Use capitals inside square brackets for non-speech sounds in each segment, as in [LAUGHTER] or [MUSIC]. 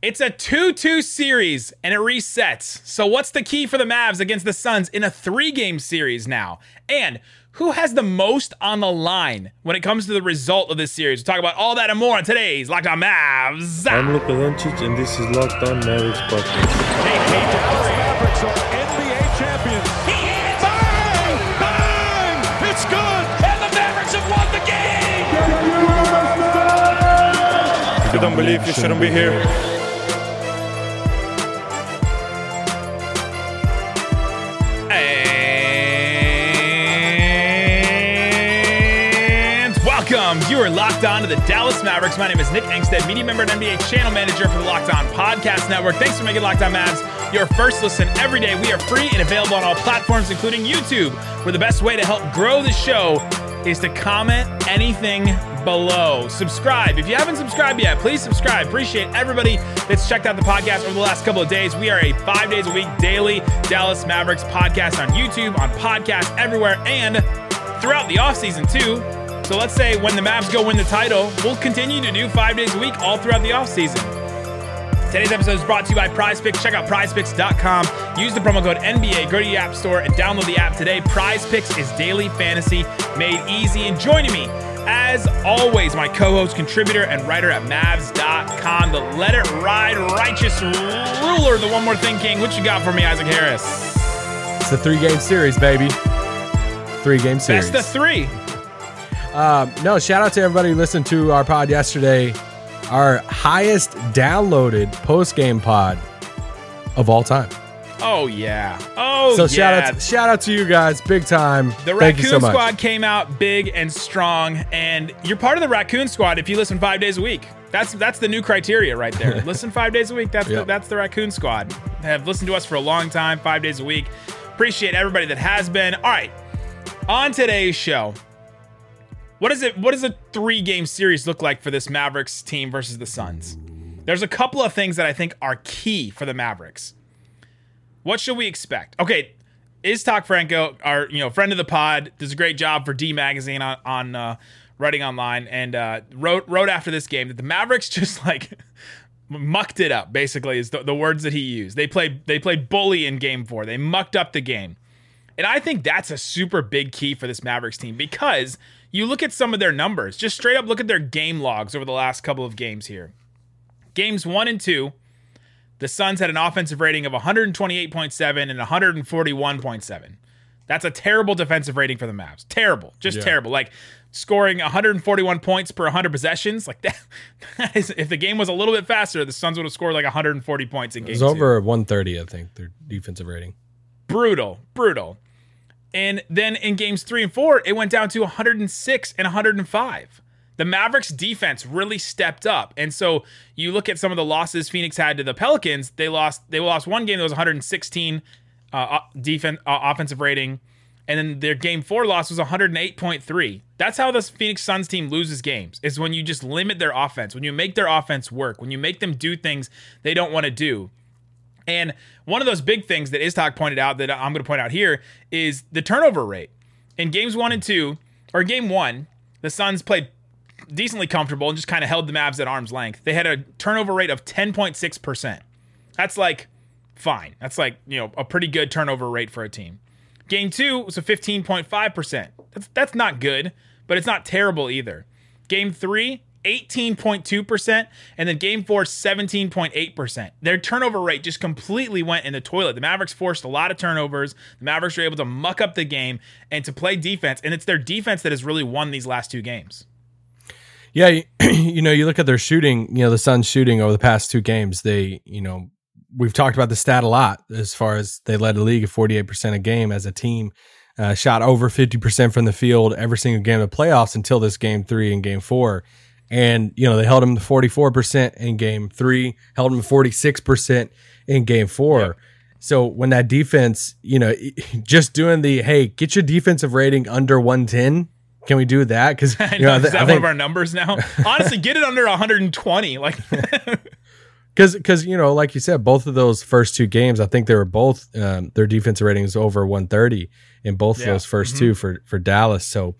It's a 2 2 series and it resets. So, what's the key for the Mavs against the Suns in a three game series now? And who has the most on the line when it comes to the result of this series? We'll talk about all that and more on today's Locked On Mavs. I'm Luka Doncic, and this is Locked On Mavericks podcast. Hey, hey, Mavericks are NBA champions. He hits! Bang! Bang! It's good! And the Mavericks have won the game! If you don't believe, you shouldn't be here. Welcome. You are locked on to the Dallas Mavericks. My name is Nick Angstadt, media member and NBA channel manager for the Locked On Podcast Network. Thanks for making Locked On Mavs your first listen every day. We are free and available on all platforms, including YouTube, where the best way to help grow the show is to comment anything below. Subscribe. If you haven't subscribed yet, please subscribe. Appreciate everybody that's checked out the podcast over the last couple of days. We are a five days a week daily Dallas Mavericks podcast on YouTube, on podcast everywhere, and throughout the offseason too. So let's say when the Mavs go win the title, we'll continue to do five days a week all throughout the offseason. Today's episode is brought to you by Prize Picks. Check out PrizePicks.com. Use the promo code NBA. Go to the App Store and download the app today. Prize Picks is daily fantasy made easy. And joining me, as always, my co-host, contributor, and writer at Mavs.com, the Let It Ride righteous ruler, the One More Thing King. What you got for me, Isaac Harris? It's a three game series, baby. Three game series. Best of three. Um, no, shout out to everybody who listened to our pod yesterday. Our highest downloaded post game pod of all time. Oh yeah. Oh so yeah. shout out, to, shout out to you guys, big time. The Thank Raccoon so. Squad came out big and strong, and you're part of the Raccoon Squad if you listen five days a week. That's that's the new criteria right there. [LAUGHS] listen five days a week. That's the, that's the Raccoon Squad. Have listened to us for a long time, five days a week. Appreciate everybody that has been. All right, on today's show, what is it? What does a three game series look like for this Mavericks team versus the Suns? There's a couple of things that I think are key for the Mavericks. What should we expect? Okay, Iztok Franko, our you know friend of the pod, does a great job for D Magazine on on uh, writing online, and uh, wrote wrote after this game that the Mavericks [LAUGHS] just like mucked it up. Basically, is the, the words that he used. They played they played bully in Game Four. They mucked up the game, and I think that's a super big key for this Mavericks team because you look at some of their numbers. Just straight up look at their game logs over the last couple of games here. Games one and two. The Suns had an offensive rating of 128.7 and 141.7. That's a terrible defensive rating for the Mavs. Terrible. Just Yeah. terrible. Like scoring 141 points per 100 possessions. Like [LAUGHS] that, that is, if the game was a little bit faster, the Suns would have scored like 140 points in It game was two. over 130, I think, their defensive rating. Brutal. Brutal. And then in games three and four, it went down to 106 and 105. The Mavericks defense really stepped up. And so you look at some of the losses Phoenix had to the Pelicans, they lost they lost one game that was 116 uh, defense uh, offensive rating. And then their game four loss was 108.3. That's how this Phoenix Suns team loses games, is when you just limit their offense, when you make their offense work, when you make them do things they don't want to do. And one of those big things that Iztok pointed out that I'm going to point out here is the turnover rate. In games one and two, or game one, the Suns played decently comfortable and just kind of held the Mavs at arm's length. They had a turnover rate of 10.6%. That's like fine. That's like, you know, a pretty good turnover rate for a team. Game two was a 15.5%. That's that's not good, but it's not terrible either. Game three, 18.2%, and then game four, 17.8%. Their turnover rate just completely went in the toilet. The Mavericks forced a lot of turnovers. The Mavericks were able to muck up the game and to play defense, and it's their defense that has really won these last two games. Yeah, [CLEARS THROAT] you, know, you look at their shooting, you know, the Suns shooting over the past two games, they, you know, we've talked about the stat a lot as far as they led the league at 48% a game as a team, uh, shot over 50% from the field every single game of the playoffs until this game three and game four. And, you know, they held him to 44% in game three, held him to 46% in game four. Yep. So when that defense, you know, [LAUGHS] just doing the, hey, get your defensive rating under 110. Can we do that? Because [LAUGHS] I you know, I is I that one think- of our numbers now? Honestly, get it under 120. Like, [LAUGHS] because because you know like you said both of those first two games i think they were both um, their defensive ratings over 130 in both Yeah. Mm-hmm. of those 1st two for for dallas so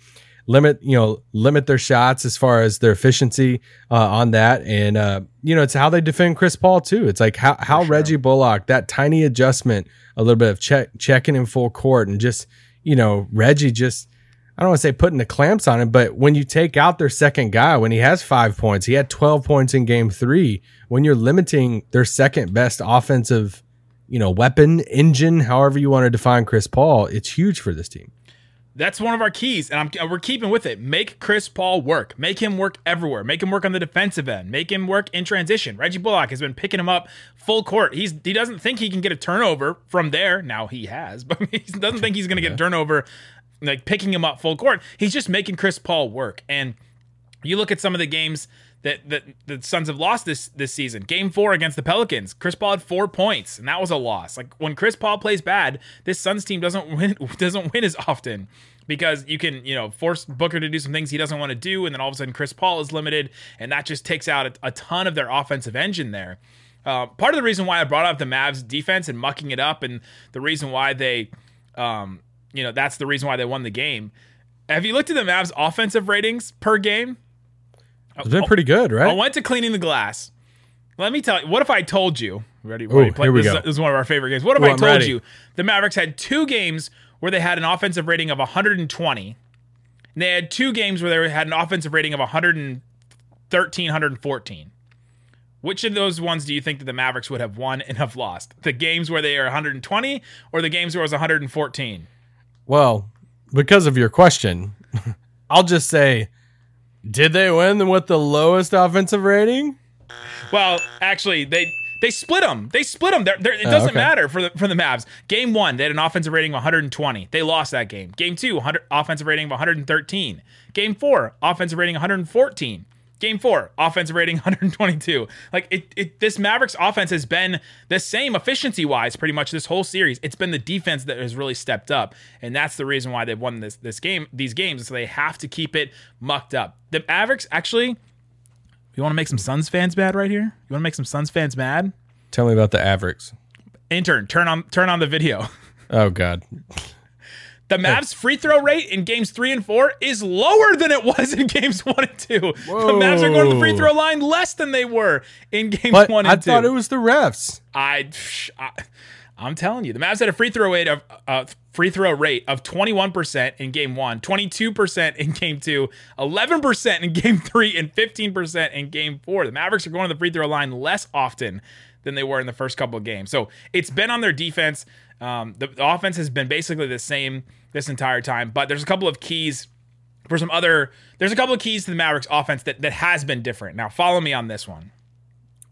limit you know limit their shots as far as their efficiency uh, on that, and uh, you know it's how they defend Chris Paul too. It's like how how Reggie Bullock that tiny adjustment, a little bit of check checking in full court, and just you know Reggie just. I don't want to say putting the clamps on him, but when you take out their second guy, when he has five points, he had 12 points in game three. When you're limiting their second best offensive, you know, weapon, engine, however you want to define Chris Paul, it's huge for this team. That's one of our keys, and I'm, we're keeping with it. Make Chris Paul work. Make him work everywhere. Make him work on the defensive end. Make him work in transition. Reggie Bullock has been picking him up full court. He's he doesn't think he can get a turnover from there. Now he has, [LAUGHS] but he doesn't think he's going to get a turnover like picking him up full court. He's just making Chris Paul work. And you look at some of the games that, that the Suns have lost this this season. Game four against the Pelicans, Chris Paul had four points, and that was a loss. Like when Chris Paul plays bad, this Suns team doesn't [LAUGHS] win doesn't win as often because you can you know force Booker to do some things he doesn't want to do, and then all of a sudden Chris Paul is limited, and that just takes out a, a ton of their offensive engine there. Uh, part of the reason why I brought up the Mavs defense and mucking it up, and the reason why they, um, you know, that's the reason why they won the game. Have you looked at the Mavs offensive ratings per game? Uh, it's been pretty good, right? I went to cleaning the glass. Let me tell you. What if I told you? Ready? Ooh, ready play, here we this, go. Is, this is one of our favorite games. What if Ooh, I I'm told ready. you the Mavericks had two games where they had an offensive rating of 120, and they had two games where they had an offensive rating of 113, 114. Which of those ones do you think that the Mavericks would have won and have lost? The games where they are 120 or the games where it was 114? Well, because of your question, [LAUGHS] I'll just say, did they win with the lowest offensive rating? Well, actually, they they split them. They split them. They're, they're, it oh, doesn't okay. matter for the for the Mavs. Game one, they had an offensive rating of 120. They lost that game. Game two, 100, offensive rating of 113. Game four, offensive rating 114. Game four, offensive rating [LAUGHS] 122. Like it, it this Mavericks offense has been the same efficiency wise pretty much this whole series. It's been the defense that has really stepped up, and that's the reason why they've won this this game, these games. So they have to keep it mucked up. The Mavericks actually. You want to make some Suns fans mad right here? You want to make some Suns fans mad? Tell me about the Avericks. Intern, turn on turn on the video. [LAUGHS] Oh God, The Mavs free throw rate in games three and four is lower than it was in [LAUGHS] games one and two. The Mavs are going to the free throw line less than they were in games but one I and two. thought it was the refs. I, I, I'm telling you, the Mavs had a free throw rate of uh, free throw rate of 21% in game one, 22% in game two, 11% in game three, and 15% in game four. The Mavericks are going to the free throw line less often than they were in the first couple of games. So it's been on their defense. Um, the, the offense has been basically the same this entire time, but there's a couple of keys for some other. There's a couple of keys to the Mavericks offense that that has been different. Now follow me on this one.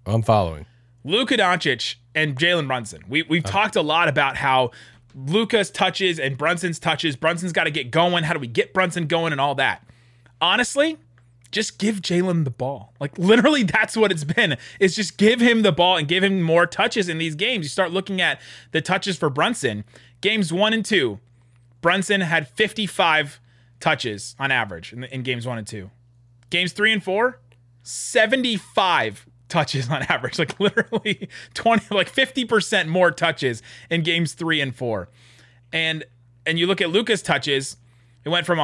I'm following. Luka Doncic and Jalen Brunson. We we've talked a lot about how Luka's touches and Brunson's touches. Brunson's got to get going. How do we get Brunson going and all that? Honestly, just give Jalen the ball. Like literally, [LAUGHS] that's what it's been. Is just give him the ball and give him more touches in these games. You start looking at the touches for Brunson. Games one and two, Brunson had 55 touches on average in, in games one and two. Games three and four, 75 touches on [LAUGHS] average. Like literally [LAUGHS] 20, like 50% more touches in games three and four. And and you look at Luka's touches, it went from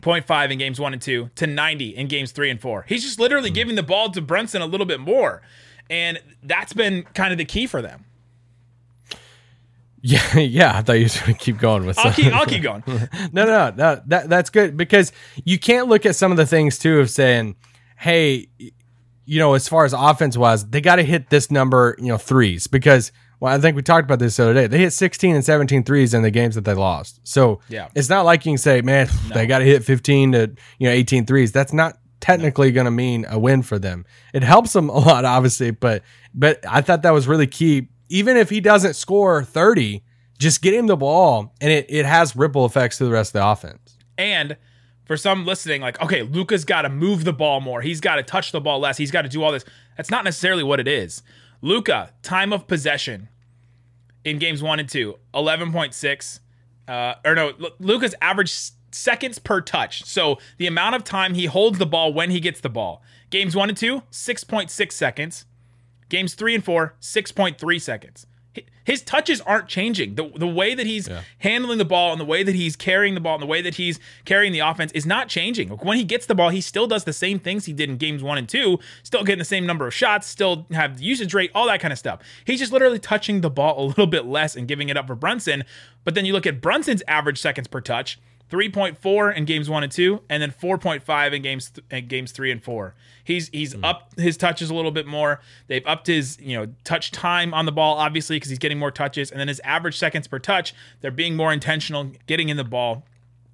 105.5 in games one and two to 90 in games three and four. He's just literally hmm. giving the ball to Brunson a little bit more. And that's been kind of the key for them. [LAUGHS] Yeah, yeah. I thought you were going to keep going with. I'll keep I'll keep going. [LAUGHS] no, no, no. That that's good because you can't look at some of the things too of saying, "Hey, you know, as far as offense wise, they got to hit this number, you know, threes Because well, I think we talked about this the other day. They hit 16 and 17 threes in the games that they lost. So Yeah. it's not like you can say, "Man, [LAUGHS] they got to hit 15 to you know 18 threes. That's not technically going to mean a win for them. It helps them [LAUGHS] a lot, obviously, but but I thought that was really key. Even if he doesn't score 30, just get him the ball, and it, it has ripple effects to the rest of the offense. And for some listening, like, okay, Luka's got to move the ball more. He's got to touch the ball less. He's got to do all this. That's not necessarily what it is. Luka, time of possession in games one and two, 11.6. Uh, or no, Luka's average seconds per touch. So the amount of time he holds the ball when he gets the ball. Games one and two, 6.6 seconds. Games three and four, 6.3 seconds. His touches aren't changing. The the way that he's Yeah. handling the ball and the way that he's carrying the ball and the way that he's carrying the offense is not changing. When he gets the ball, he still does the same things he did in games one and two, still getting the same number of shots, still have the usage rate, all that kind of stuff. He's just literally touching the ball a little bit less and giving it up for Brunson. But then you look at Brunson's average seconds per touch. 3.4 in games 1 and 2 and then 4.5 in games th- in games 3 and 4. He's he's up his touches a little bit more. They've upped his, you know, touch time on the ball obviously because he's getting more touches and then his average seconds per touch, they're being more intentional getting in the ball.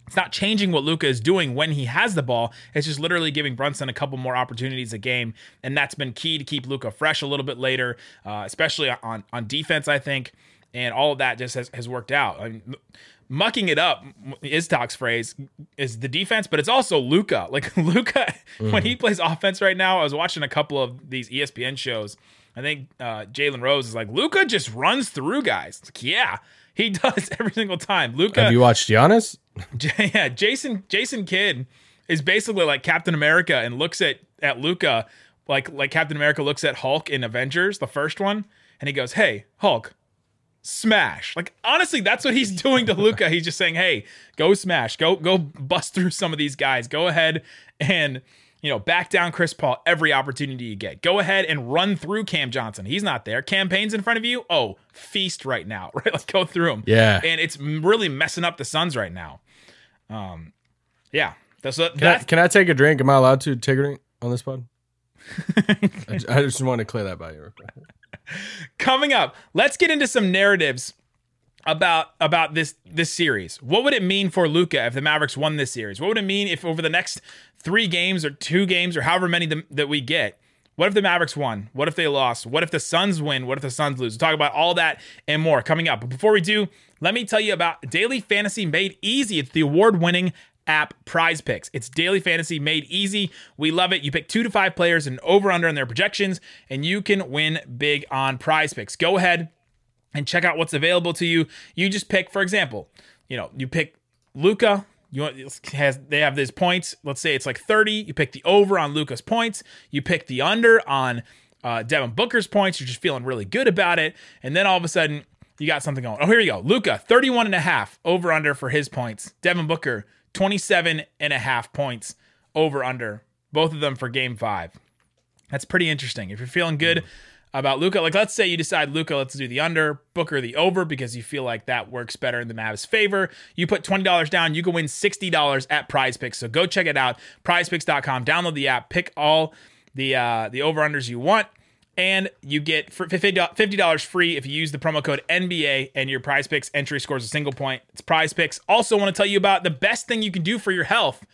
It's not changing what Luka is doing when he has the ball. It's just literally giving Brunson a couple more opportunities a game, and that's been key to keep Luka fresh a little bit later, uh, especially on on defense. I think, and all of that just has, has worked out. I mean, mucking it up is Talk's phrase is the defense, but it's also Luka. [LAUGHS] Like Luka, when he plays offense right now, I was watching a couple of these ESPN shows. I think uh, Jalen Rose is like Luka just runs through guys. Like, yeah, he [LAUGHS] does every single time. Luka, Have you watched Giannis? [LAUGHS] Yeah, Jason Jason Kidd is basically like Captain America and looks at at Luka like like Captain America looks at Hulk in Avengers, the first one, and he goes, "Hey, Hulk, smash!" Like honestly, that's what he's doing to Luka. He's just saying, "Hey, go smash, go go bust through some of these guys. Go ahead and." You know, back down Chris Paul every opportunity you get. Go ahead and run through Cam Johnson. He's not there. Cam Payne's in front of you. Oh, feast right now, [LAUGHS] right? Like go through him. Yeah. And it's really messing up the Suns right now. Um, yeah. That's what Can I, can I take a drink? Am I allowed to take a drink on this pod? [LAUGHS] I, I just want to clear that by you. [LAUGHS] coming up. Let's get into some narratives about about this this series. What would it mean for Luka if the Mavericks won this series? What would it mean if over the next three games or two games or however many that we get? What if the Mavericks won? What if they lost? What if the Suns win? What if the Suns lose? We'll talk about all that and more coming up. But before we do, let me tell you about Daily Fantasy Made Easy. It's the award winning app Prize Picks. It's daily fantasy made easy. We love it. You pick two to five players and over under on their projections, and you can win big on Prize Picks. Go ahead and check out what's available to you. You just pick, for example, you know, you pick Luka. You want, has they have these points? Let's say it's like 30. You pick the over on Luka's points. You pick the under on uh, Devin Booker's points. You're just feeling really good about it, and then all of a sudden you got something going. Oh, here you go. Luka, 31 and a half over under for his points. Devin Booker, 27 and a half points over under. Both of them for game five. That's pretty interesting. If you're feeling good about Luka, like let's say you decide Luka, let's do the under, Booker the over because you feel like that works better in the Mavs' favor. You put twenty dollars down, you can win sixty dollars at Prize Picks. So go check it out, PrizePicks.com. Download the app, pick all the uh, the over unders you want. And you get $50 free if you use the promo code NBA and your prize picks entry scores a single point. It's prize picks. Also, want to tell you about the best thing you can do for your health.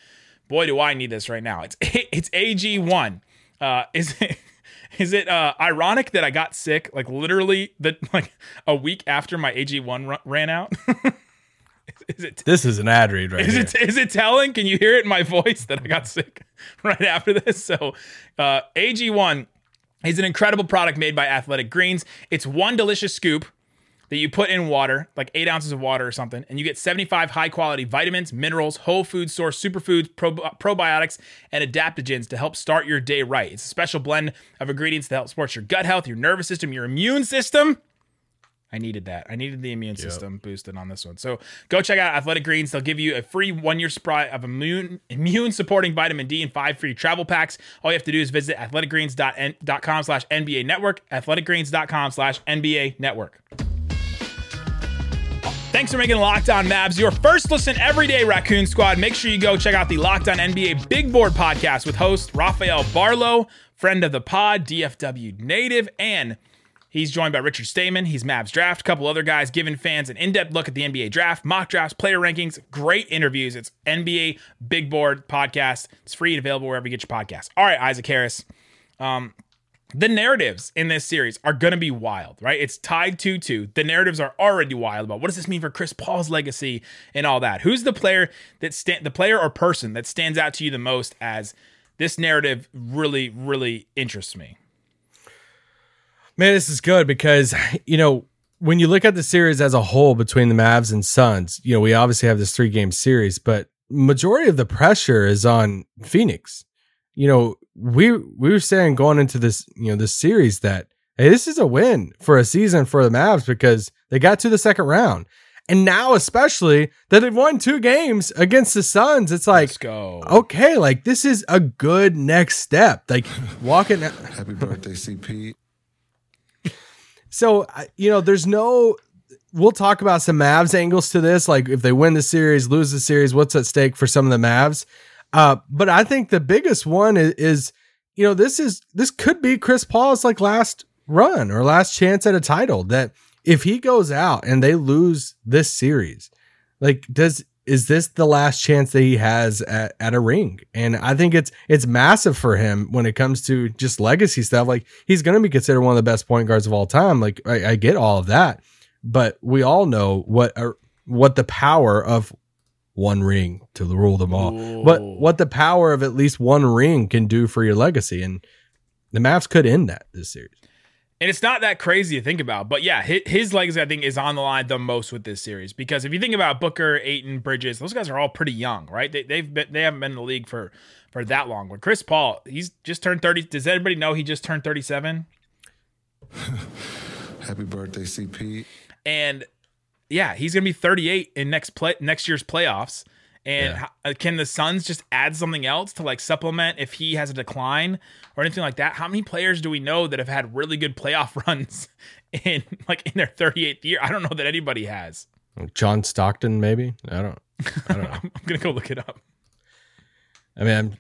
Boy, do I need this right now. It's [LAUGHS] it's AG1. Uh, is it [LAUGHS] is it uh, ironic that I got sick like literally the [LAUGHS] like a week after my AG1 ru- ran out? is it This is an ad read right is here. it is it telling? Can you hear it in my voice that I got sick right after this? So, uh, AG1 is an incredible product made by Athletic Greens. It's one delicious scoop that you put in water, like eight ounces of water or something, and you get 75 high quality vitamins, minerals, whole food source superfoods, pro- probiotics, and adaptogens to help start your day right. It's a special blend of ingredients that help support your gut health, your nervous system, your immune system. I needed that. I needed the immune system boosted on this one. So go check out Athletic Greens. They'll give you a free one year supply of immune immune supporting vitamin D and five free travel packs. All you have to do is visit athleticgreens.com slash NBA network, athleticgreens.com slash NBA network. Thanks for making Locked On Mavs your first listen every day, Raccoon Squad. Make sure you go check out the Locked On NBA Big Board podcast with host Rafael Barlowe, friend of the pod, DFW native, and He's joined by Richard Stayman. He's Mavs Draft, a couple other guys giving fans an in depth look at the NBA draft, mock drafts, player rankings, great interviews. It's NBA Big Board Podcast. It's free and available wherever you get your podcast. All right, Isaac Harris. Um, the narratives in this series are going to be wild, right? It's tied 2 2. The narratives are already wild about what does this mean for Chris Paul's legacy and all that. Who's the player that the player or person that stands out to you the most as this narrative really, really interests me? Man, this is good because you know when you look at the series as a whole between the Mavs and Suns, you know we obviously have this three game series, but majority of the pressure is on Phoenix. You know we we were saying going into this you know this series that hey, this is a win for a season for the Mavs because they got to the second round. And now, especially that they've won two games against the Suns, it's like, Let's go. okay, like this is a good next step. Like walking. [LAUGHS] Happy birthday, CP. So, you know, there's no. We'll talk about some Mavs angles to this. Like if they win the series, lose the series, what's at stake for some of the Mavs? Uh, but I think the biggest one is, is, you know, this is this could be Chris Paul's like last run or last chance at a title. That if he goes out and they lose this series, like does is this the last chance that he has at, at a ring? And I think it's it's massive for him when it comes to just legacy stuff. Like he's going to be considered one of the best point guards of all time. Like I, I get all of that, but we all know what uh, what the power of one ring to rule them all. What Ooh. what the power of at least one ring can do for your legacy, and the Mavs could end that this series. And it's not that crazy to think about, but yeah, his, his legacy I think is on the line the most with this series because if you think about Booker, Ayton, Bridges, those guys are all pretty young, right? They, they've been they haven't been in the league for for that long. When Chris Paul, he's just turned thirty. Does everybody know he just turned thirty seven? [LAUGHS] Happy birthday, CP. And yeah, he's gonna be thirty eight in next play next year's playoffs. And Yeah. uh, can the Suns just add something else to like supplement if he has a decline or anything like that? How many players do we know that have had really good playoff [LAUGHS] runs in like in their 38th year? I don't know that anybody has. John Stockton, maybe I don't. I don't [LAUGHS] know. I'm gonna go look it up. I mean, I'm,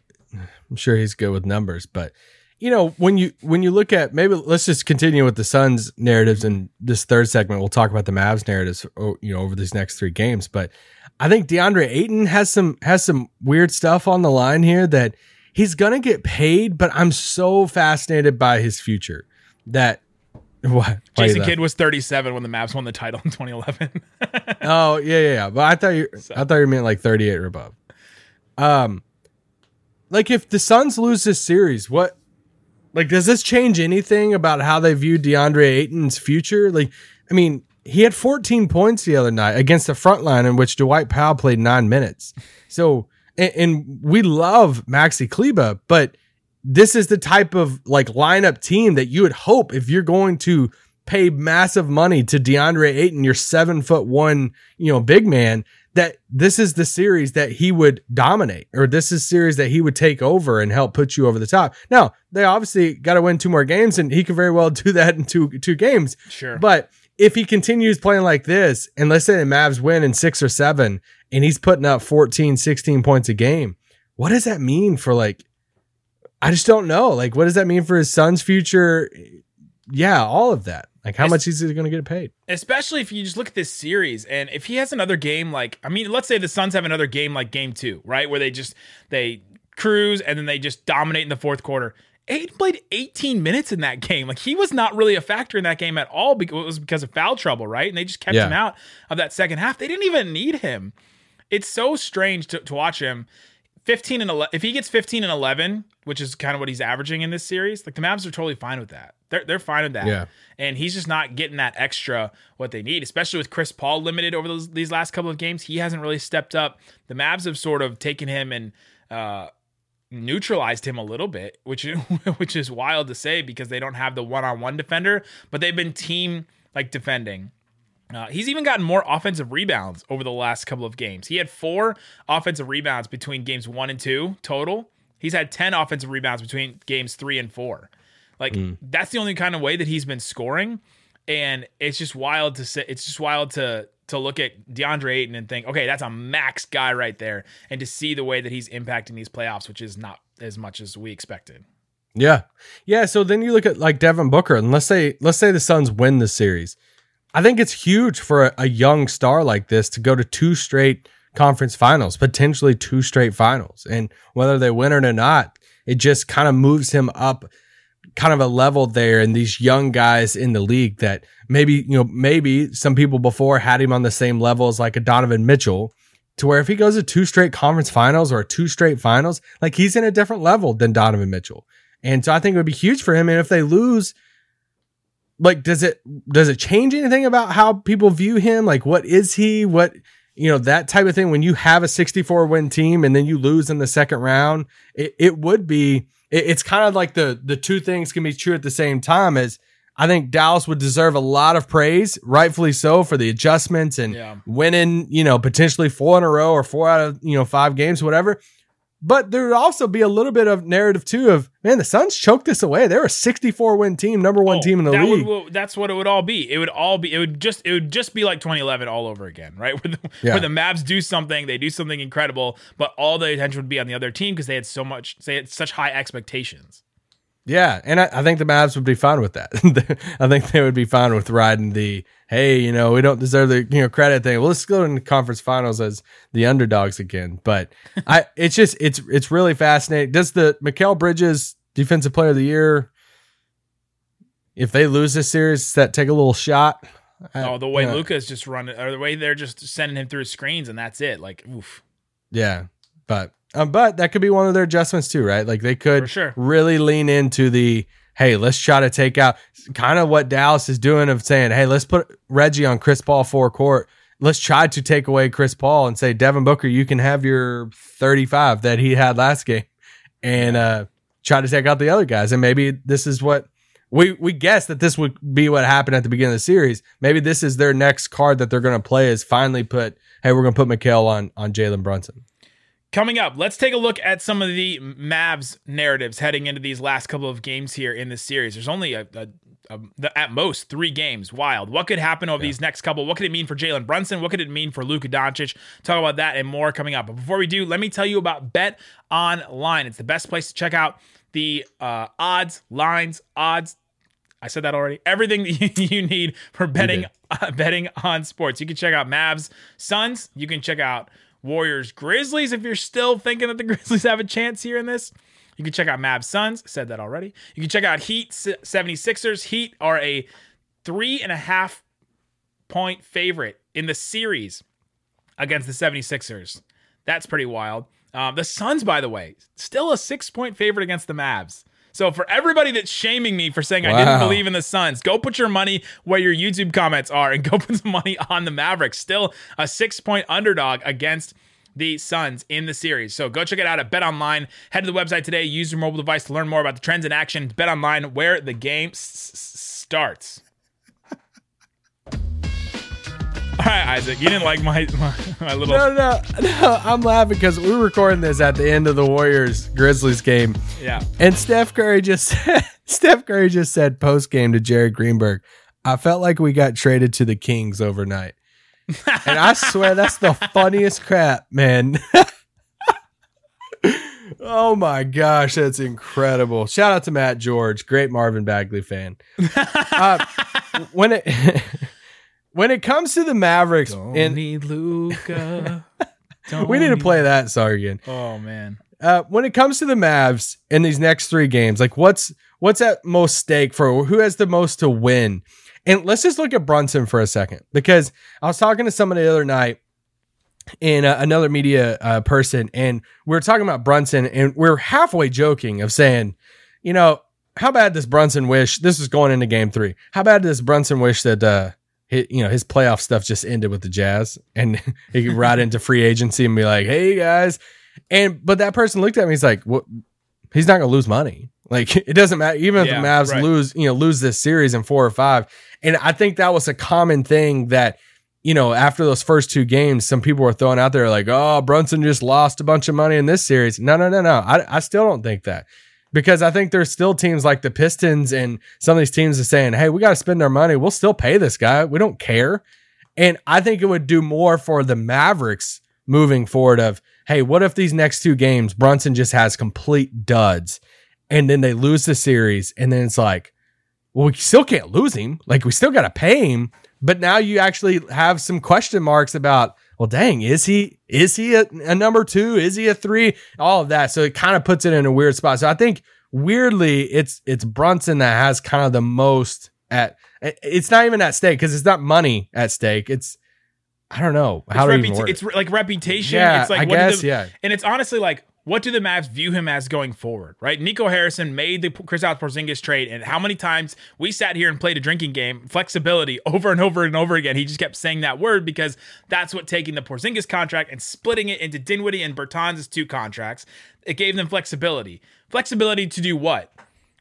I'm sure he's good with numbers, but you know, when you when you look at maybe let's just continue with the Suns narratives in this third segment. We'll talk about the Mavs narratives, you know, over these next three games. But I think DeAndre Ayton has some has some weird stuff on the line here that he's gonna get paid. But I'm so fascinated by his future that [LAUGHS] what Jason? Kidd was 37 when the Mavs won the title in 2011. [LAUGHS] Oh yeah, yeah, yeah. But I thought you, I thought you meant like thirty eight or above. Um, like if the Suns lose this series, what, like, does this change anything about how they view DeAndre Ayton's future? Like, I mean, he had fourteen points the other night against the front line in which Dwight Powell played nine minutes. So, and, and we love Maxi Kleber, but this is the type of like lineup team that you would hope if you're going to pay massive money to DeAndre Ayton, your seven foot one, you know, big man, that this is the series that he would dominate, or this is series that he would take over and help put you over the top. Now, they obviously got to win two more games, and he could very well [LAUGHS] do that in two two games. Sure. But if he continues playing like this, and let's say the Mavs win in six or seven, and he's putting up 14, 16 points a game, what does that mean for like I just don't know. Like, what does that mean for his Suns future? Yeah, all of that. Like, how much is he going to get paid? especially if you just look at this series and if he has another game like i mean let's say the suns have another game like game two right where they just they cruise and then they just dominate in the fourth quarter Ayton played 18 minutes in that game. Like he was not really a factor in that game at all because it was because of foul trouble, right? And they just kept Yeah. him out of that second half. They didn't even need him. It's so strange to, to watch him. 15 and 11 if he gets 15 and 11 which is kind of what he's averaging in this series like the Mavs are totally fine with that they're, they're fine with that Yeah. and he's just not getting that extra what they need especially with chris paul limited over those, these last couple of games he hasn't really stepped up the Mavs have sort of taken him and uh neutralized him a little bit which [LAUGHS] which is wild to say because they don't have the one-on-one defender but they've been team like defending uh, he's even gotten more offensive rebounds over the last couple of games. He had four offensive rebounds between games one and two total. He's had 10 offensive rebounds between games three and four. Like, that's the only kind of way that he's been scoring. And it's just wild to say, it's just wild to, to look at DeAndre Ayton and think, okay, that's a max guy right there. And to see the way that he's impacting these playoffs, which is not as much as we expected. Yeah. Yeah. So then you look at like Devin Booker, and let's say let's say the Suns win the series. I think it's huge for a, a young star like this to go to two straight conference finals, potentially two straight finals. And whether they win it or not, it just kind of moves him up kind of a level there and these young guys in the league that maybe, you know, maybe some people before had him on the same level as like a Donovan Mitchell to where if he goes to two straight conference finals or two straight finals, like he's in a different level than Donovan Mitchell. And so I think it would be huge for him. And if they lose, like, does it does it change anything about how people view him? Like, what is he? What you know, that type of thing. When you have a 64 win team and then you lose in the second round, it, it would be. It, it's kind of like the the two things can be true at the same time. As I think Dallas would deserve a lot of praise, rightfully so, for the adjustments and Yeah. winning, you know, potentially four in a row or four out of, you know, five games, whatever. But there would also be a little bit of narrative too of man, the Suns choked this away. They're a 64 win team, number one Oh, team in the that league. Would, that's what it would all be. It would all be. It would just. It would just be like 2011 all over again, right? [LAUGHS] Where the, Yeah. where the Mavs do something, they do something incredible, but all the attention would be on the other team because they had so much. They had such high expectations. Yeah, and I, I think the Mavs would be fine with that. [LAUGHS] I think they would be fine with riding the hey, you know, we don't deserve the you know credit thing. Well, let's go in the conference finals as the underdogs again. But I, it's just it's it's really fascinating. Does the Mikal Bridges Defensive Player of the Year, if they lose this series, does that take a little shot? I- Oh, the way you know, Luka's just running, or the way they're just sending him through screens, and that's it. Like, oof. Yeah, but um, but that could be one of their adjustments too, right? Like they could sure. really lean into the hey, let's try to take out kind of what Dallas is doing of saying, hey, let's put Reggie on Chris Paul four court. Let's try to take away Chris Paul and say, Devin Booker, you can have your 35 that he had last game and uh, try to take out the other guys. And maybe this is what we we guess that this would be what happened at the beginning of the series. Maybe this is their next card that they're going to play is finally put, hey, we're going to put Mikal on on Jalen Brunson. Coming up, let's take a look at some of the Mavs narratives heading into these last couple of games here in this series. There's only a, a, a the, at most three games. Wild. What could happen over these next couple? What could it mean for Jalen Brunson? What could it mean for Luka Doncic? Talk about that and more coming up. But before we do, let me tell you about Bet Online. It's the best place to check out the uh, odds, lines, odds, I said that already. Everything that [LAUGHS] you, you need for betting uh, betting on sports. You can check out Mavs, Suns. You can check out Warriors, Grizzlies. If you're still thinking that the [LAUGHS] Grizzlies have a chance here in this, you can check out Mavs, Suns. Said that already. You can check out Heat, 76ers. Heat are a three and a half point favorite in the series against the 76ers. That's pretty wild. Um, the Suns, by the way, still a six point favorite against the Mavs. So for everybody that's shaming me for saying I didn't believe in the Suns, go put your money where your YouTube comments are and [LAUGHS] go put some money on the Mavericks. Still a six point underdog against the Suns in the series. So go check it out at Bet Online. Head to the website today. Use your mobile device to learn more about the trends in action. Bet Online, where the game s- s- starts. [LAUGHS] All right, Isaac, you didn't like my [LAUGHS] my, my little No, no, no. I'm laughing because we were recording this at the end of the Warriors Grizzlies game, yeah. and Steph Curry just [LAUGHS] said, Steph Curry just said post game to Jared Greenberg, "I felt like we got traded to the Kings overnight," and I swear that's the funniest crap, man. oh my gosh, that's incredible! Shout out to Matt George, great Marvin Bagley fan. Uh, when it. When it comes to the Mavericks, and need Luka. we need to play that song again. Oh man. Uh, when it comes to the Mavs in these next three games, like what's what's at most stake for who has the most to win? And let's just look at Brunson for a second because I was talking to somebody the other night in uh, another media uh, person, and we were talking about Brunson, and we are halfway joking of saying, you know, how bad does Brunson wish this is going into Game Three? How bad does Brunson wish that you know his playoff stuff just ended with the Jazz, and [LAUGHS] he could ride into free agency and be like, hey guys, and but that person looked at me. He's like, "What? He's not going to lose money. Like [LAUGHS] it doesn't matter. Even if the Mavs right. lose, you know, lose this series in four or five. And I think that was a common thing that you know after those first two games, some people were throwing out there like, "Oh, Brunson just lost a bunch of money in this series." No, no, no, no. I, I still don't think that because I think there's still teams like the Pistons and some of these teams are saying, "Hey, we got to spend our money. We'll still pay this guy. We don't care." And I think it would do more for the Mavericks moving forward of, hey, what if these next two games Brunson just has complete duds and then they lose the series and then it's like, well, we still can't lose him. Like we still got to pay him, but now you actually have some question marks about, well, dang, is he is he a, a number 2? Is he a 3? All of that. So it kind of puts it in a weird spot. So I think weirdly it's it's Brunson that has kind of the most at it's not even at stake because it's not money at stake. It's I don't know how it's, reputa- it's like reputation. Yeah, it's like I what guess, the- yeah. And it's honestly like, what do the Mavs view him as going forward? Right? Nico Harrison made the Chris Kristaps Porzingis trade, and how many times we sat here and played a drinking game, flexibility [LAUGHS] over and over and over again. He just kept saying that word because that's what taking the Porzingis contract and splitting it into Dinwiddie and Bertans' two contracts. It gave them flexibility. Flexibility to do what?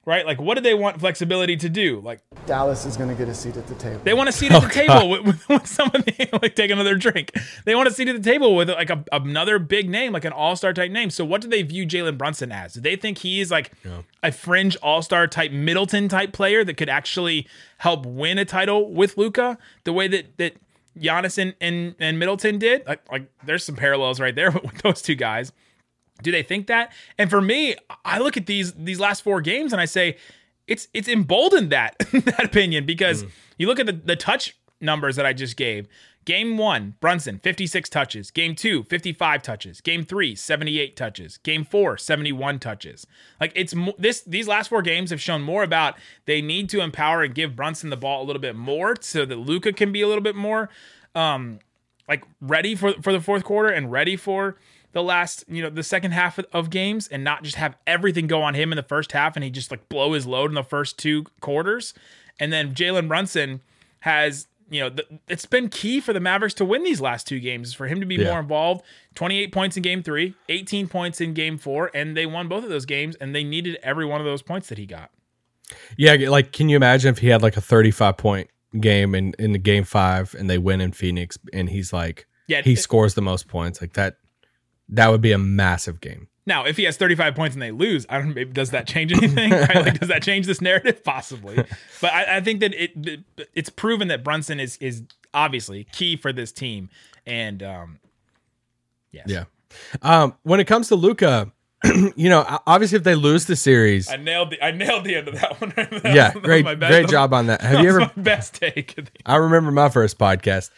Right? Like, what do they want flexibility to do? Like, Dallas is going to get a seat at the table. they want a seat [LAUGHS] at the oh, table with, with, with someone [LAUGHS] like take another drink. They want a seat at the table with like a, another big name, like an all star type name. So, what do they view Jalen Brunson as? Do they think he's like a fringe all star type Middleton type player that could actually help win a title with Luka the way that that Giannis and, and, and Middleton did? Like, like, there's some parallels right there [LAUGHS] with those two guys. Do they think that? And for me, I look at these these last four games and I say it's it's emboldened that [LAUGHS] that opinion because you look at the, the touch numbers that I just gave. Game one, Brunson, 56 touches. Game two, 55 touches. Game three, 78 touches. Game four, 71 touches. Like it's this these last four games have shown more about they need to empower and give Brunson the ball a little bit more so that Luka can be a little bit more um like ready for for the fourth quarter and ready for the last, you know, the second half of, games and not just have everything go on him in the first half and he just like blow his load in the first two quarters. And then Jalen Brunson has, you know, th- it's been key for the Mavericks to win these last two games for him to be Yeah. more involved. 28 points in game three, 18 points in game four, and they won both of those games and they needed every one of those points that he got. Yeah, like can you imagine if he had like a 35 point game in in the game 5 and they win in Phoenix and he's like Yeah, he it- scores the most points like that that would be a massive game. Now, if he has 35 points and they lose, I don't maybe does that change anything? right? Like, does that change this narrative? [LAUGHS] Possibly. But I, I think that it it's proven that Brunson is is obviously key for this team. And um yes. Yeah. Um when it comes to Luka, [CLEARS THROAT] you know, obviously if they lose the series, I nailed the I nailed the end of that [LAUGHS] one. That yeah, was- great my best- great job on that. Have that you ever my best take? I remember my first podcast.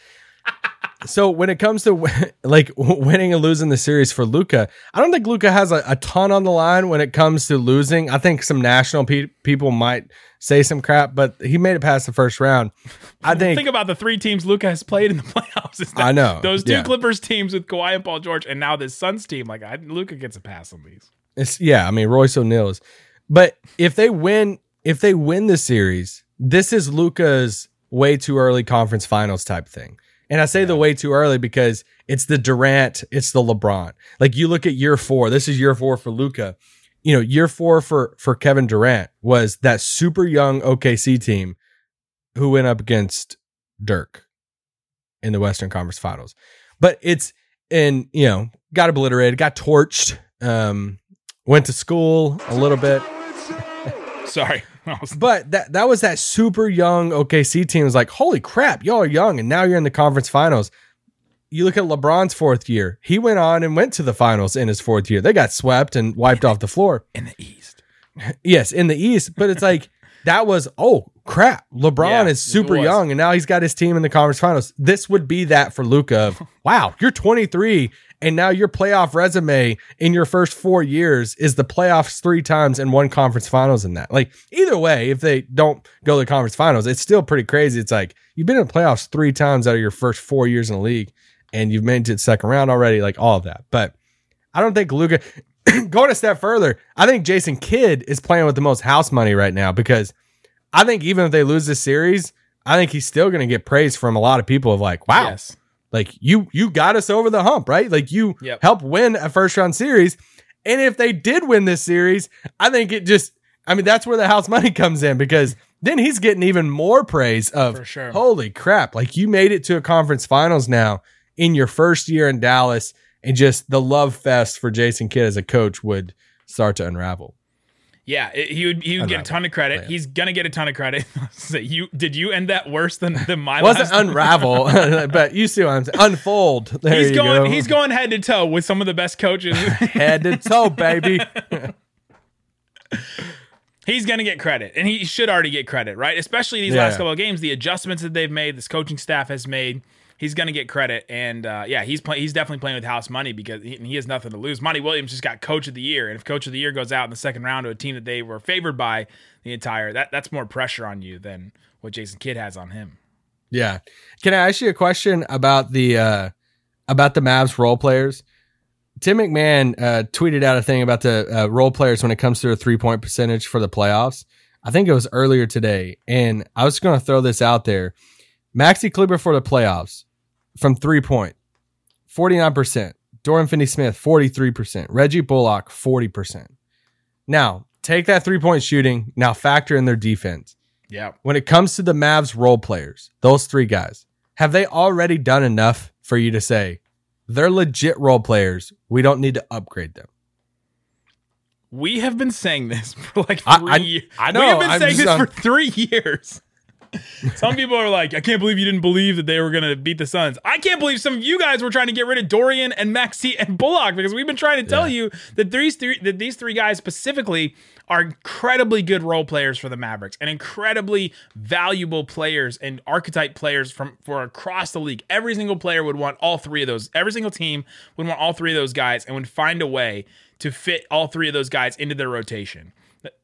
So when it comes to [LAUGHS] like winning and losing the series for Luka, I don't think Luka has a, a ton on the line when it comes to losing. I think some national pe- people might say some crap, but he made it past the first round. I [LAUGHS] think, Think about the three teams Luka has played in the [LAUGHS] playoffs. I know, those two yeah. Clippers teams with Kawhi and Paul George, and now this Suns team. Like I, Luka gets a pass on these. it's, yeah, I mean Royce O'Neal is, but if they win, if they win the series, this is Luka's way too early conference finals type thing. And I say the way too early because it's the Durant, it's the LeBron. Like you look at year four, this is year four for Luka. You know, year four for for Kevin Durant was that super young OKC team who went up against Dirk in the Western Conference Finals. But it's and you know, got obliterated, got torched, um, went to school a little bit. [LAUGHS] Sorry. [LAUGHS] But that that was that super young OKC team. It was like, holy crap, y'all are young, and now you're in the conference finals. You look at LeBron's fourth year. He went on and went to the finals in his fourth year. They got swept and wiped off the floor. in the East. [LAUGHS] Yes, in the East. But it's like that was oh crap. LeBron Yeah, is super young, and now he's got his team in the conference finals. This would be that for Luka. [LAUGHS] Wow, you're 23, and now your playoff resume in your first four years is the playoffs three times and one conference finals in that. Like either way, if they don't go to the conference finals, it's still pretty crazy. It's like you've been in the playoffs three times out of your first four years in the league, and you've made it second round already. Like all of that, but. I don't think Luka [CLEARS THROAT] going a step further. I think Jason Kidd is playing with the most house money right now because I think even if they lose this series, I think he's still going to get praise from a lot of people of like, wow, Yes. like you you got us over the hump, right? Like you Yep. helped win a first round series. And if they did win this series, I think it just I mean that's where the house money comes in because then he's getting even more praise of For sure. holy crap, like you made it to a conference finals now in your first year in Dallas and just the love fest for Jason Kidd as a coach would start to unravel. Yeah, it- he would he would get a ton of credit. Yeah. He's gonna get a ton of credit. [LAUGHS] so you did you end that worse than than my Wasn't unravel, [LAUGHS] [LAUGHS] but you see what I'm saying. Unfold. There he's you going go. he's going head to toe with some of the best coaches. head to toe, baby. he's gonna get credit, and he should already get credit, right? Especially these Yeah. last couple of games, the adjustments that they've made, this coaching staff has made. He's gonna get credit, and uh, yeah, he's playing. He's definitely playing with house money because he, he has nothing to lose. Monty Williams just got Coach of the Year, and if Coach of the Year goes out in the second round to a team that they were favored by the entire, that that's more pressure on you than what Jason Kidd has on him. Yeah. Can I ask you a question about the uh about the Mavs role players? Tim McMahon uh, tweeted out a thing about the uh, role players when it comes to a three point percentage for the playoffs. I think it was earlier today, and I was going to throw this out there. Maxi Kleber for the playoffs from three point, forty nine percent. Dorian Finney Smith forty three percent. Reggie Bullock forty percent. Now take that three point shooting, now factor in their defense. Yeah. When it comes to the Mavs role players, those three guys, have they already done enough for you to say they're legit role players? We don't need to upgrade them. We have been saying this [LAUGHS] for like three I- years. I know. We have been I'm saying this I'm- for three years. Some people are like, I can't believe you didn't believe that they were going to beat the Suns. I can't believe some of you guys were trying to get rid of Dorian and Maxi and Bullock because we've been trying to tell Yeah. you that these three that these three guys specifically are incredibly good role players for the Mavericks and incredibly valuable players and archetype players from for across the league. Every single player would want all three of those. Every single team would want all three of those guys and would find a way to fit all three of those guys into their rotation.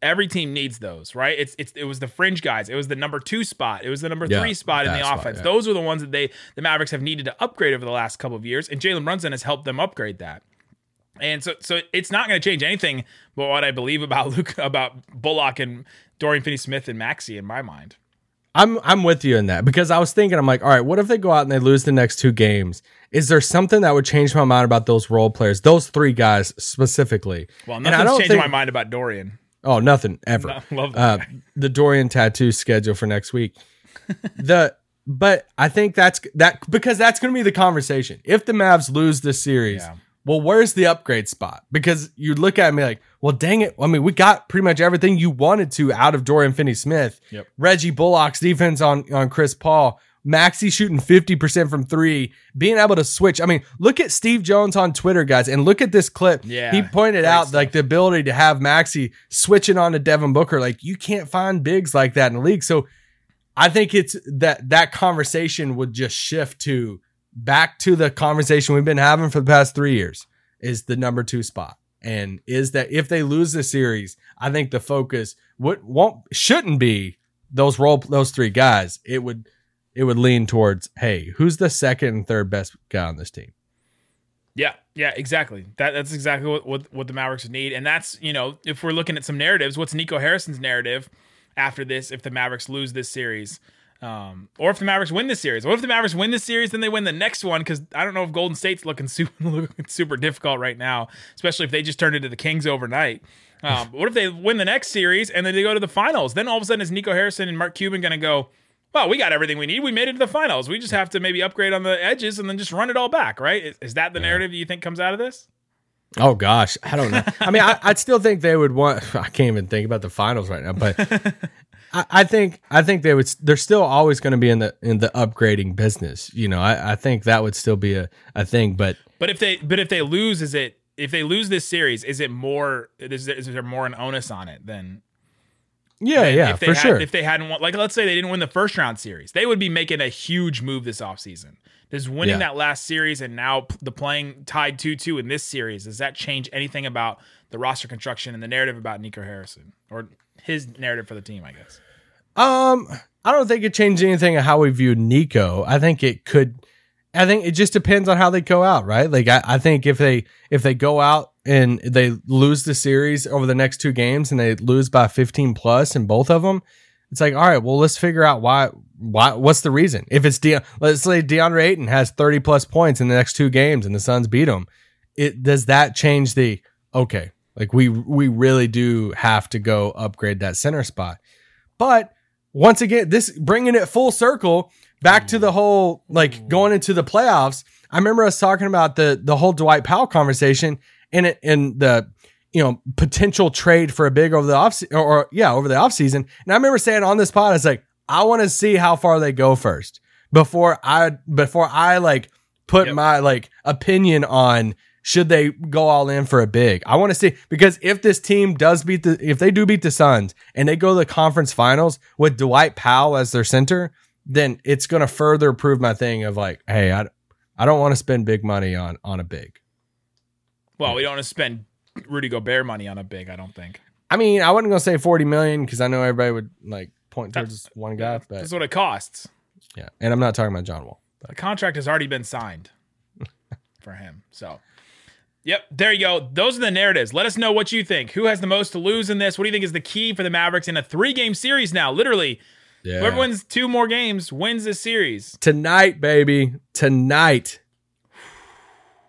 Every team needs those, right? It's it's it was the fringe guys. It was the number two spot. It was the number Yeah, three spot in the spot, offense. yeah. Those are the ones that they the Mavericks have needed to upgrade over the last couple of years, and Jalen Brunson has helped them upgrade that. And so so it's not going to change anything but what I believe about [LAUGHS] Luke about Bullock and Dorian Finney-Smith and Maxi in my mind. I'm I'm with you in that because I was thinking I'm like, all right, what if they go out and they lose the next two games? Is there something that would change my mind about those role players, those three guys specifically? Well, nothing's changed think- my mind about Dorian. Oh, nothing ever. [LAUGHS] No, love uh, the Dorian tattoo schedule for next week. the but I think that's that because that's going to be the conversation. If the Mavs lose this series, Yeah. well, where's the upgrade spot? Because you look at me like, well, dang it. I mean, we got pretty much everything you wanted to out of Dorian Finney-Smith. Yep. Reggie Bullock's defense on on Chris Paul. Maxi shooting 50% from three, being able to switch. I mean, look at Steve Jones on Twitter, guys, and look at this clip. Yeah, He pointed out stuff. like the ability to have Maxi switching on to Devin Booker. Like you can't find bigs like that in the league. So I think it's that that conversation would just shift to back to the conversation we've been having for the past three years is the number two spot. And is that if they lose the series, I think the focus would won't shouldn't be those role those three guys. It would it would lean towards, hey, who's the second and third best guy on this team? Yeah, yeah, exactly. That that's exactly what, what what the Mavericks need, and that's you know if we're looking at some narratives, what's Nico Harrison's narrative after this? If the Mavericks lose this series, um, or if the Mavericks win this series, what if the Mavericks win this series, then they win the next one? Because I don't know if Golden State's looking [LAUGHS] super looking super difficult right now, especially if they just turned into the Kings overnight. Um, what if they win the next series and then they go to the finals? Then all of a sudden, is Nico Harrison and Mark Cuban going to go? Well, we got everything we need. We made it to the finals. We just have to maybe upgrade on the edges and then just run it all back, right? Is, is that the narrative you think comes out of this? Oh gosh, I don't know. I mean, I, I'd still think they would want. [LAUGHS] I can't even think about the finals right now, but [LAUGHS] I, I think I think they would. They're still always going to be in the in the upgrading business. You know, I, I think that would still be a, a thing. But But if they but if they lose, is it if they lose this series, is it more is there, is there more an onus on it than yeah, yeah, if they for had, sure. If they hadn't won, like let's say they didn't win the first round series, they would be making a huge move this offseason. Does winning Yeah. that last series and now the playing tied two two in this series does that change anything about the roster construction and the narrative about Nico Harrison or his narrative for the team? I guess. Um, I don't think it changed anything of how we view Nico. I think it could. I think it just depends on how they go out, right? Like I, I think if they if they go out and they lose the series over the next two games and they lose by 15 plus in both of them, it's like all right, well let's figure out why why what's the reason? If it's De, let's say DeAndre Ayton has 30 plus points in the next two games and the Suns beat him, it does that change the okay? Like we we really do have to go upgrade that center spot, but once again, this bringing it full circle back to the mm. whole like mm. going into the playoffs. I remember us talking about the the whole Dwight Powell conversation and it in the you know potential trade for a big over the off or, or yeah over the offseason. And I remember saying on this pod, it's like I want to see how far they go first before I before I like put Yep. my like opinion on should they go all in for a big. I want to see because if this team does beat the if they do beat the Suns and they go to the conference finals with Dwight Powell as their center, then it's going to further prove my thing of like, hey, I I don't want to spend big money on on a big. Well, we don't want to spend Rudy Gobert money on a big. I don't think I mean, I wasn't to say 40 million because I know everybody would like point towards this one guy, but that's what it costs. yeah. And I'm not talking about John Wall. The contract has already been signed [LAUGHS] for him. So, yep, there you go. Those are the narratives. Let us know what you think. Who has the most to lose in this? What do you think is the key for the Mavericks in a three game series now? Literally, Yeah. whoever wins two more games wins this series. tonight, baby. Tonight.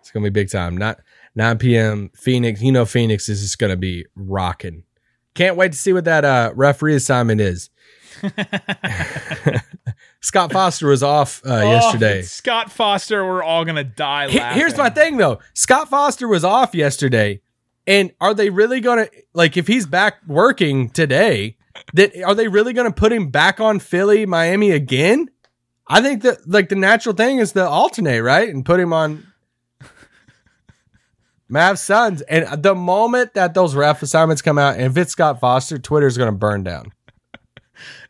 It's gonna be big time. Not 9 p.m. Phoenix. You know Phoenix is just gonna be rocking. Can't wait to see what that uh, referee assignment is. [LAUGHS] Scott Foster was off uh, Oh, yesterday. Scott Foster, we're all gonna die. Laughing. Here's my thing though. Scott Foster was off yesterday. And are they really going to like if he's back working today, that are they really going to put him back on Philly, Miami again? I think that like the natural thing is to alternate, right? And put him on Mavs Suns. And the moment that those ref assignments come out, and if it's Scott Foster, Twitter's going to burn down. [LAUGHS]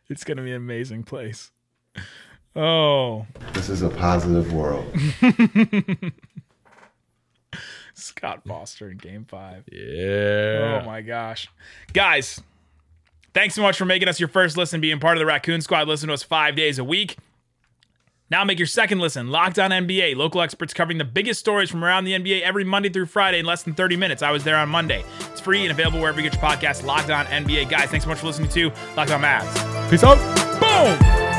It's gonna be an amazing place. Oh, This is a positive world. [LAUGHS] Scott Foster in Game Five. Yeah. Oh my gosh. Guys, thanks so much for making us your first listen, being part of the Raccoon Squad. Listen to us five days a week. Now make your second listen. Locked on NBA. Local experts covering the biggest stories from around the NBA every Monday through Friday in less than 30 minutes. I was there on Monday. It's free and available wherever you get your podcast. Locked on NBA. Guys, thanks so much for listening to Locked on Mavs. Peace out. Boom!